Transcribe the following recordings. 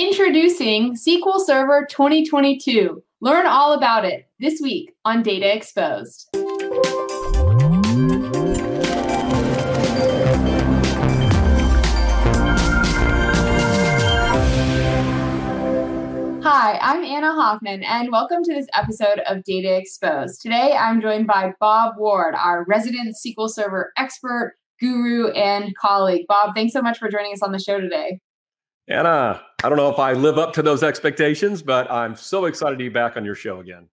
Introducing SQL Server 2022. Learn all about it this week on Data Exposed. Hi, I'm Anna Hoffman, and welcome to this episode of Data Exposed. Today, I'm joined by Bob Ward, our resident SQL Server expert, guru, and colleague. Bob, thanks so much for joining us on the show today. Anna, I don't know if I live up to those expectations, but I'm so excited to be back on your show again.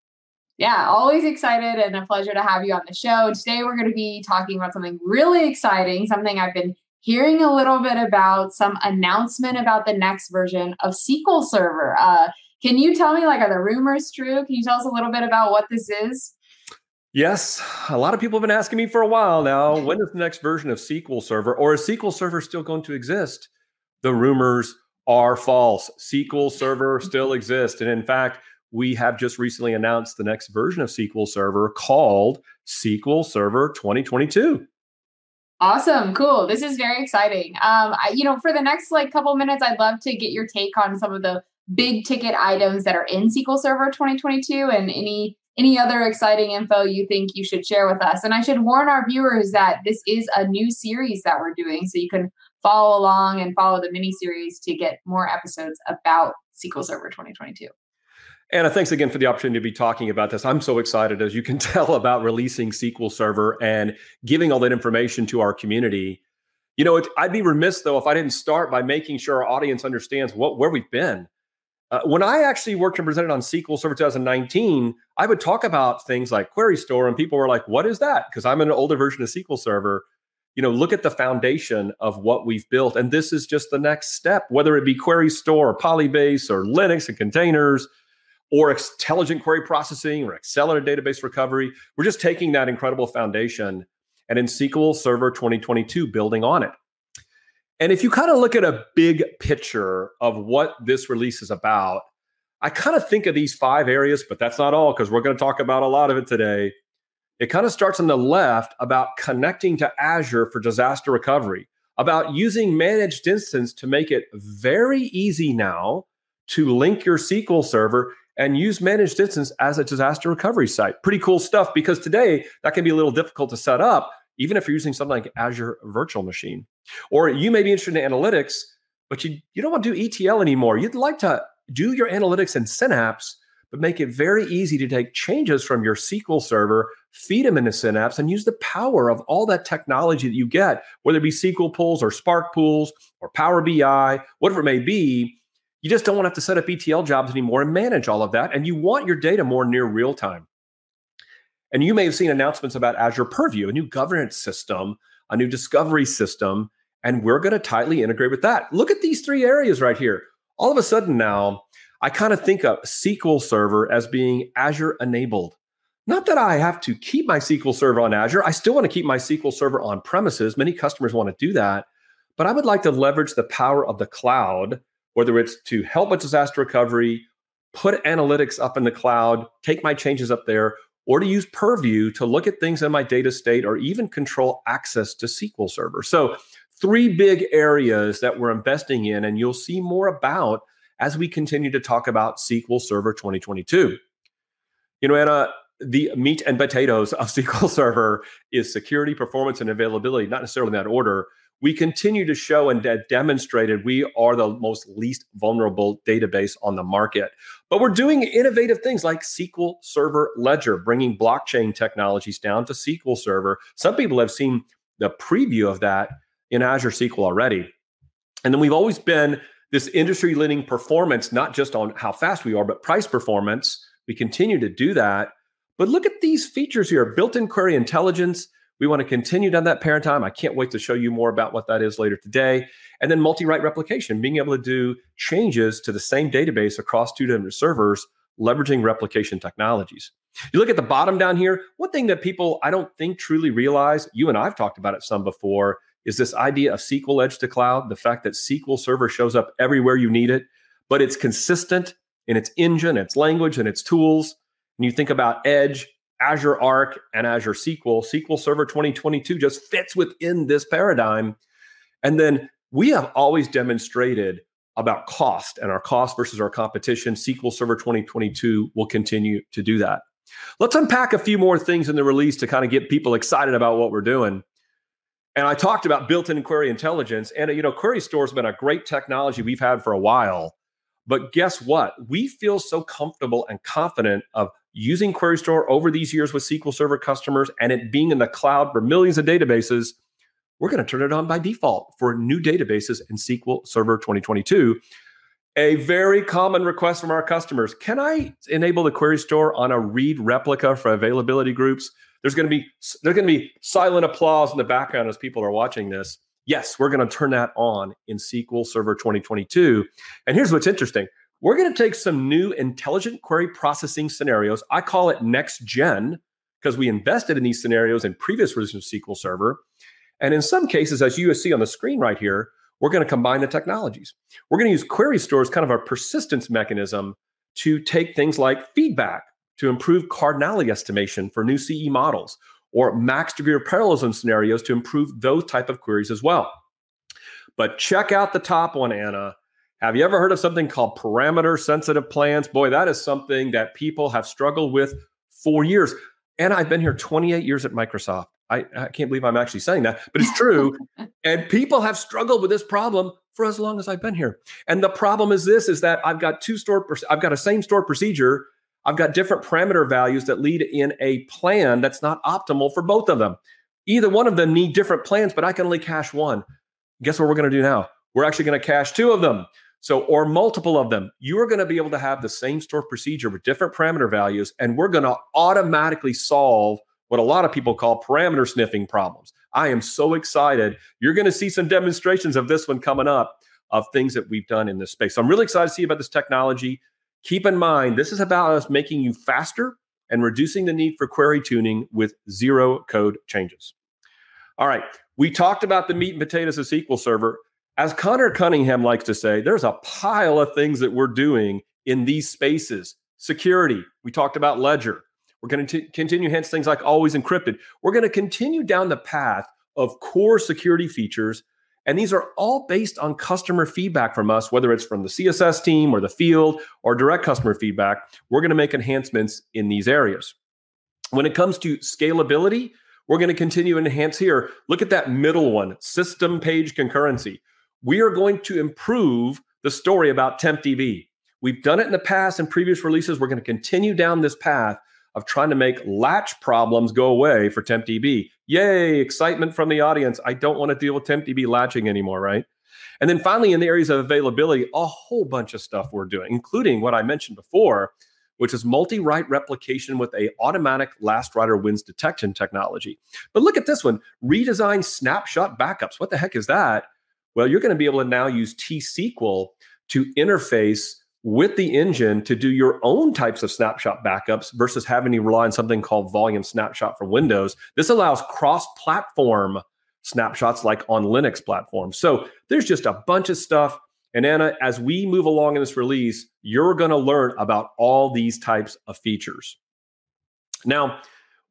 Yeah, always excited and a pleasure to have you on the show. Today, we're going to be talking about something really exciting, something I've been hearing a little bit about, some announcement about the next version of SQL Server. Uh, can you tell me, like, are the rumors true? Can you tell us a little bit about what this is? Yes, a lot of people have been asking me for a while now. When is the next version of SQL Server, or is SQL Server still going to exist? The rumors are false. SQL Server still exists. And in fact, we have just recently announced the next version of SQL Server called SQL Server 2022. Awesome, cool. This is very exciting. Um, I, you know, for the next like couple minutes, I'd love to get your take on some of the big ticket items that are in SQL Server 2022 and any any other exciting info you think you should share with us. And I should warn our viewers that this is a new series that we're doing, so you can follow along and follow the mini series to get more episodes about SQL Server 2022. Anna, thanks again for the opportunity to be talking about this. I'm so excited, as you can tell, about releasing SQL Server and giving all that information to our community. You know, it, I'd be remiss though if I didn't start by making sure our audience understands what where we've been. Uh, when I actually worked and presented on SQL Server 2019, I would talk about things like Query Store, and people were like, "What is that?" Because I'm an older version of SQL Server you know, look at the foundation of what we've built. And this is just the next step, whether it be Query Store or Polybase or Linux and containers or intelligent query processing or accelerated database recovery. We're just taking that incredible foundation and in SQL Server 2022, building on it. And if you kind of look at a big picture of what this release is about, I kind of think of these five areas, but that's not all because we're going to talk about a lot of it today. It kind of starts on the left about connecting to Azure for disaster recovery, about using managed instance to make it very easy now to link your SQL server and use managed instance as a disaster recovery site. Pretty cool stuff because today that can be a little difficult to set up, even if you're using something like Azure Virtual Machine. Or you may be interested in analytics, but you, you don't want to do ETL anymore. You'd like to do your analytics in Synapse but make it very easy to take changes from your SQL server, feed them into Synapse, and use the power of all that technology that you get, whether it be SQL pools or Spark pools or Power BI, whatever it may be. You just don't want to have to set up ETL jobs anymore and manage all of that. And you want your data more near real time. And you may have seen announcements about Azure Purview, a new governance system, a new discovery system, and we're going to tightly integrate with that. Look at these three areas right here. All of a sudden now, I kind of think of SQL Server as being Azure enabled. Not that I have to keep my SQL Server on Azure. I still want to keep my SQL Server on premises. Many customers want to do that. But I would like to leverage the power of the cloud, whether it's to help with disaster recovery, put analytics up in the cloud, take my changes up there, or to use Purview to look at things in my data state or even control access to SQL Server. So, three big areas that we're investing in, and you'll see more about as we continue to talk about SQL Server 2022. You know, Anna, the meat and potatoes of SQL Server is security, performance, and availability, not necessarily in that order. We continue to show and de- demonstrated we are the most least vulnerable database on the market. But we're doing innovative things like SQL Server Ledger, bringing blockchain technologies down to SQL Server. Some people have seen the preview of that in Azure SQL already. And then we've always been this industry leading performance, not just on how fast we are, but price performance. We continue to do that. But look at these features here built in query intelligence. We want to continue down that paradigm. I can't wait to show you more about what that is later today. And then multi write replication, being able to do changes to the same database across two different servers, leveraging replication technologies. You look at the bottom down here, one thing that people I don't think truly realize, you and I've talked about it some before, is this idea of SQL edge to cloud, the fact that SQL Server shows up everywhere you need it, but it's consistent in its engine, its language, and its tools. And you think about Edge, Azure Arc, and Azure SQL, SQL Server 2022 just fits within this paradigm. And then we have always demonstrated about cost and our cost versus our competition. SQL Server 2022 will continue to do that. Let's unpack a few more things in the release to kind of get people excited about what we're doing. And I talked about built-in query intelligence, and you know, Query Store has been a great technology we've had for a while. But guess what? We feel so comfortable and confident of using Query Store over these years with SQL Server customers and it being in the cloud for millions of databases. We're going to turn it on by default for new databases in SQL Server 2022. A very common request from our customers Can I enable the Query Store on a read replica for availability groups? There's going to be there's going to be silent applause in the background as people are watching this. Yes, we're going to turn that on in SQL Server 2022. And here's what's interesting. We're going to take some new intelligent query processing scenarios. I call it next gen because we invested in these scenarios in previous versions of SQL Server. And in some cases, as you see on the screen right here, we're going to combine the technologies. We're going to use query stores kind of a persistence mechanism to take things like feedback to improve cardinality estimation for new CE models or max degree of parallelism scenarios to improve those type of queries as well. But check out the top one, Anna. Have you ever heard of something called parameter sensitive plans? Boy, that is something that people have struggled with for years. And I've been here 28 years at Microsoft. I, I can't believe I'm actually saying that, but it's true. and people have struggled with this problem for as long as I've been here. And the problem is this is that I've got two store I've got a same store procedure I've got different parameter values that lead in a plan that's not optimal for both of them. Either one of them need different plans, but I can only cache one. Guess what we're going to do now? We're actually going to cache two of them. So, or multiple of them. You are going to be able to have the same store procedure with different parameter values, and we're going to automatically solve what a lot of people call parameter sniffing problems. I am so excited. You're going to see some demonstrations of this one coming up of things that we've done in this space. So I'm really excited to see about this technology. Keep in mind, this is about us making you faster and reducing the need for query tuning with zero code changes. All right, we talked about the meat and potatoes of SQL Server. As Conor Cunningham likes to say, there's a pile of things that we're doing in these spaces. Security, we talked about Ledger. We're going to continue, hence things like always encrypted. We're going to continue down the path of core security features and these are all based on customer feedback from us, whether it's from the CSS team or the field or direct customer feedback. We're going to make enhancements in these areas. When it comes to scalability, we're going to continue to enhance here. Look at that middle one system page concurrency. We are going to improve the story about TempDB. We've done it in the past in previous releases. We're going to continue down this path of trying to make latch problems go away for TempDB. Yay, excitement from the audience. I don't want to deal with TempDB latching anymore, right? And then finally, in the areas of availability, a whole bunch of stuff we're doing, including what I mentioned before, which is multi-write replication with a automatic last writer wins detection technology. But look at this one, redesign snapshot backups. What the heck is that? Well, you're going to be able to now use T-SQL to interface with the engine to do your own types of snapshot backups versus having to rely on something called volume snapshot for Windows. This allows cross platform snapshots like on Linux platforms. So there's just a bunch of stuff. And Anna, as we move along in this release, you're going to learn about all these types of features. Now,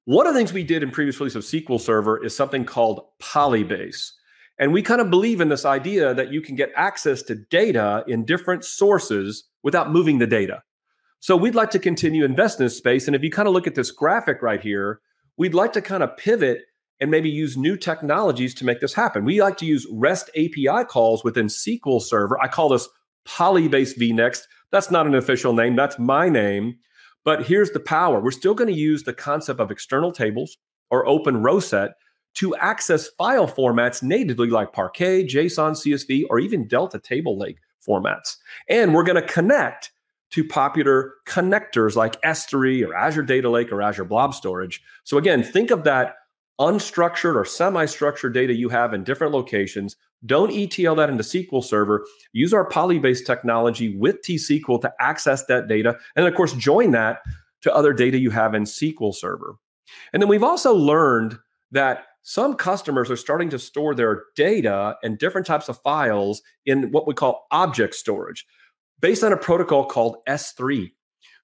one of the things we did in previous release of SQL Server is something called Polybase. And we kind of believe in this idea that you can get access to data in different sources without moving the data. So we'd like to continue invest in this space. And if you kind of look at this graphic right here, we'd like to kind of pivot and maybe use new technologies to make this happen. We like to use REST API calls within SQL Server. I call this Polybase vNext. That's not an official name, that's my name. But here's the power. We're still going to use the concept of external tables or open row set to access file formats natively like Parquet, JSON, CSV, or even Delta Table Lake formats. And we're going to connect to popular connectors like S3 or Azure Data Lake or Azure Blob Storage. So again, think of that unstructured or semi-structured data you have in different locations. Don't ETL that into SQL Server. Use our Polybase technology with T-SQL to access that data. And of course, join that to other data you have in SQL Server. And then we've also learned that some customers are starting to store their data and different types of files in what we call object storage based on a protocol called S3.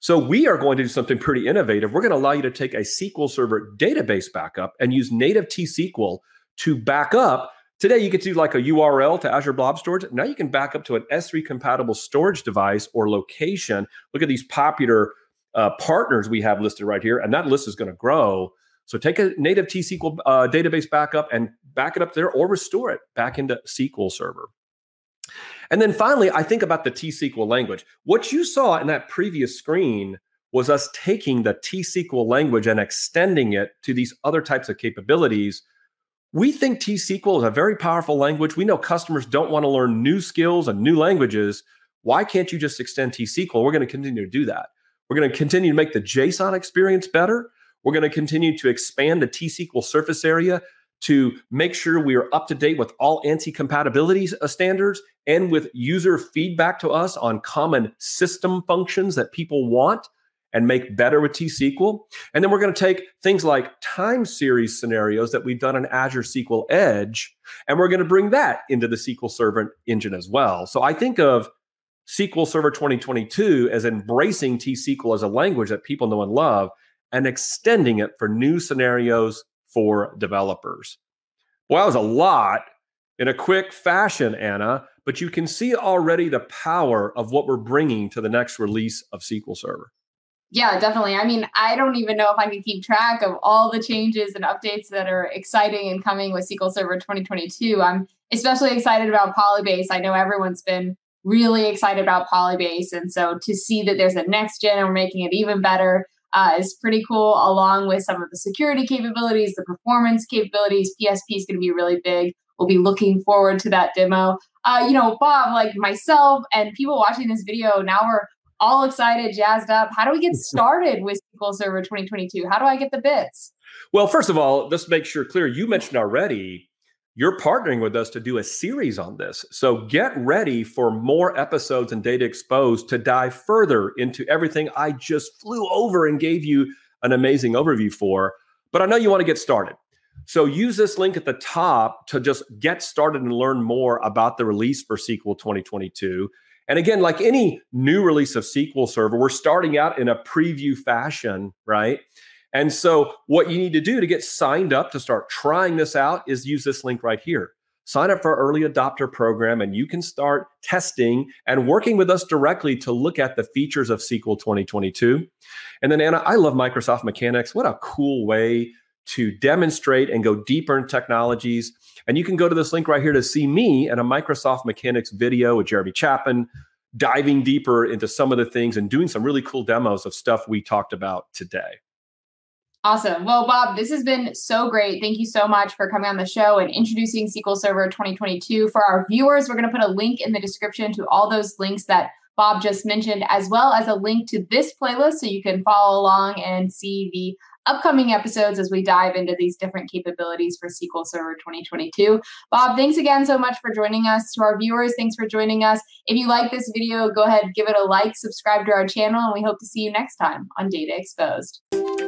So we are going to do something pretty innovative. We're going to allow you to take a SQL Server database backup and use native T-SQL to back up Today, you could do like a URL to Azure Blob Storage. Now you can back up to an S3 compatible storage device or location. Look at these popular uh, partners we have listed right here, and that list is going to grow. So take a native T SQL uh, database backup and back it up there or restore it back into SQL Server. And then finally, I think about the T SQL language. What you saw in that previous screen was us taking the T SQL language and extending it to these other types of capabilities we think T SQL is a very powerful language. We know customers don't want to learn new skills and new languages. Why can't you just extend T SQL? We're going to continue to do that. We're going to continue to make the JSON experience better. We're going to continue to expand the T SQL surface area to make sure we are up to date with all ANSI compatibility uh, standards and with user feedback to us on common system functions that people want and make better with T-SQL. And then we're going to take things like time series scenarios that we've done in Azure SQL Edge, and we're going to bring that into the SQL Server engine as well. So I think of SQL Server 2022 as embracing T-SQL as a language that people know and love and extending it for new scenarios for developers. Well, that was a lot in a quick fashion, Anna, but you can see already the power of what we're bringing to the next release of SQL Server. Yeah, definitely. I mean, I don't even know if I can keep track of all the changes and updates that are exciting and coming with SQL Server 2022. I'm especially excited about Polybase. I know everyone's been really excited about Polybase. And so to see that there's a next gen and we're making it even better uh, is pretty cool, along with some of the security capabilities, the performance capabilities. PSP is going to be really big. We'll be looking forward to that demo. Uh, you know, Bob, like myself and people watching this video, now we're all excited, jazzed up. How do we get started with SQL Server 2022? How do I get the bits? Well, first of all, let's make sure clear. You mentioned already you're partnering with us to do a series on this. So get ready for more episodes and data exposed to dive further into everything I just flew over and gave you an amazing overview for. But I know you want to get started. So use this link at the top to just get started and learn more about the release for SQL 2022. And again, like any new release of SQL Server, we're starting out in a preview fashion, right? And so, what you need to do to get signed up to start trying this out is use this link right here. Sign up for our early adopter program, and you can start testing and working with us directly to look at the features of SQL 2022. And then, Anna, I love Microsoft Mechanics. What a cool way to demonstrate and go deeper in technologies. And you can go to this link right here to see me and a Microsoft Mechanics video with Jeremy Chapman, diving deeper into some of the things and doing some really cool demos of stuff we talked about today. Awesome. Well, Bob, this has been so great. Thank you so much for coming on the show and introducing SQL Server 2022. For our viewers, we're going to put a link in the description to all those links that Bob just mentioned, as well as a link to this playlist so you can follow along and see the upcoming episodes as we dive into these different capabilities for SQL Server 2022. Bob, thanks again so much for joining us. To our viewers, thanks for joining us. If you like this video, go ahead, give it a like, subscribe to our channel, and we hope to see you next time on Data Exposed.